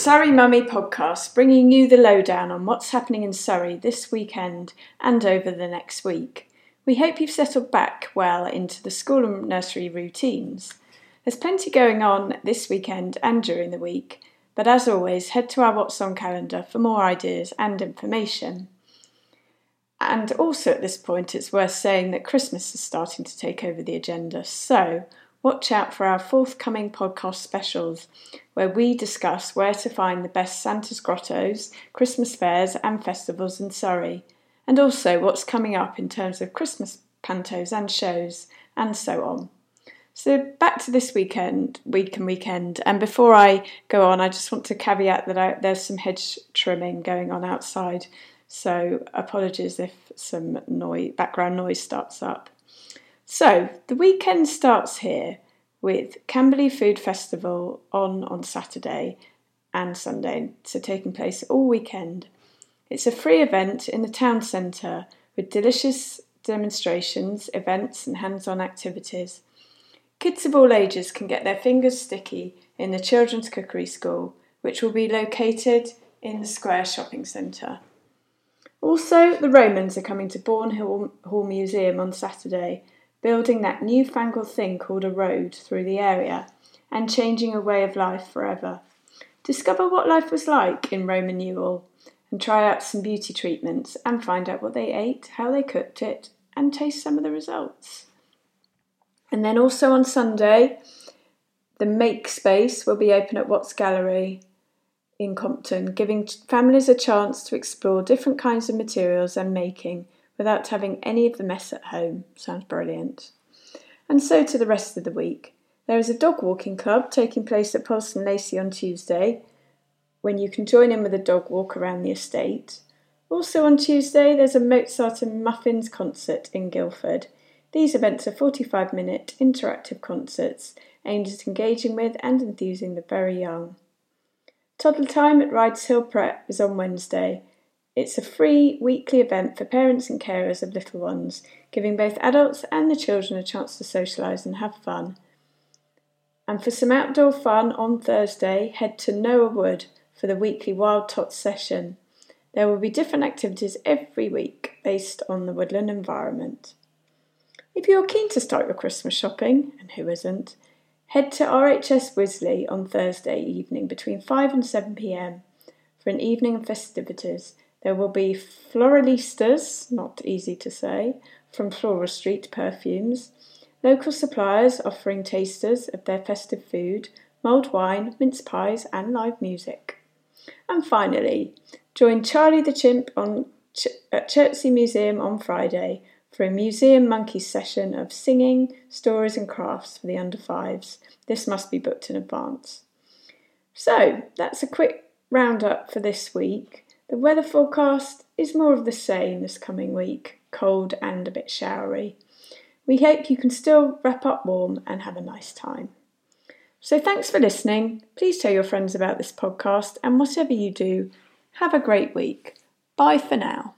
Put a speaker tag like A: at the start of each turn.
A: Surrey Mummy podcast, bringing you the lowdown on what's happening in Surrey this weekend and over the next week. We hope you've settled back well into the school and nursery routines. There's plenty going on this weekend and during the week, but as always, head to our What's On calendar for more ideas and information. And also at this point, it's worth saying that Christmas is starting to take over the agenda, so watch out for our forthcoming podcast specials where we discuss where to find the best Santa's grottos, Christmas fairs, and festivals in Surrey, and also what's coming up in terms of Christmas pantos and shows, and so on. So back to this weekend, week and weekend, and before I go on, I just want to caveat that I, there's some hedge trimming going on outside, so apologies if some noise, background noise starts up. So the weekend starts here with Camberley Food Festival on on Saturday and Sunday, so taking place all weekend. It's a free event in the town centre with delicious demonstrations, events, and hands on activities. Kids of all ages can get their fingers sticky in the Children's Cookery School, which will be located in the Square Shopping Centre. Also, the Romans are coming to Bourne Hall Museum on Saturday building that newfangled thing called a road through the area and changing a way of life forever. Discover what life was like in Roman Ewell and try out some beauty treatments and find out what they ate, how they cooked it, and taste some of the results. And then also on Sunday, the Make Space will be open at Watts Gallery in Compton, giving families a chance to explore different kinds of materials and making without having any of the mess at home. Sounds brilliant. And so to the rest of the week. There is a dog walking club taking place at Polesden Lacey on Tuesday, when you can join in with a dog walk around the estate. Also on Tuesday, there's a Mozart and Muffins concert in Guildford. These events are 45 minute interactive concerts aimed at engaging with and enthusing the very young. Toddle time at Rydes Hill Prep is on Wednesday, it's a free weekly event for parents and carers of little ones, giving both adults and the children a chance to socialise and have fun. And for some outdoor fun on Thursday, head to Nower Wood for the weekly Wild Tots session. There will be different activities every week based on the woodland environment. If you're keen to start your Christmas shopping, and who isn't, head to RHS Wisley on Thursday evening between 5 and 7 pm for an evening of festivities there will be floralistas, not easy to say, from Floral Street Perfumes, local suppliers offering tasters of their festive food, mulled wine, mince pies, and live music. And finally, join Charlie the Chimp on Ch- at Chertsey Museum on Friday for a Museum Monkeys session of singing, stories, and crafts for the under fives. This must be booked in advance. So, that's a quick roundup for this week. The weather forecast is more of the same this coming week, cold and a bit showery. We hope you can still wrap up warm and have a nice time. So, thanks for listening. Please tell your friends about this podcast, and whatever you do, have a great week. Bye for now.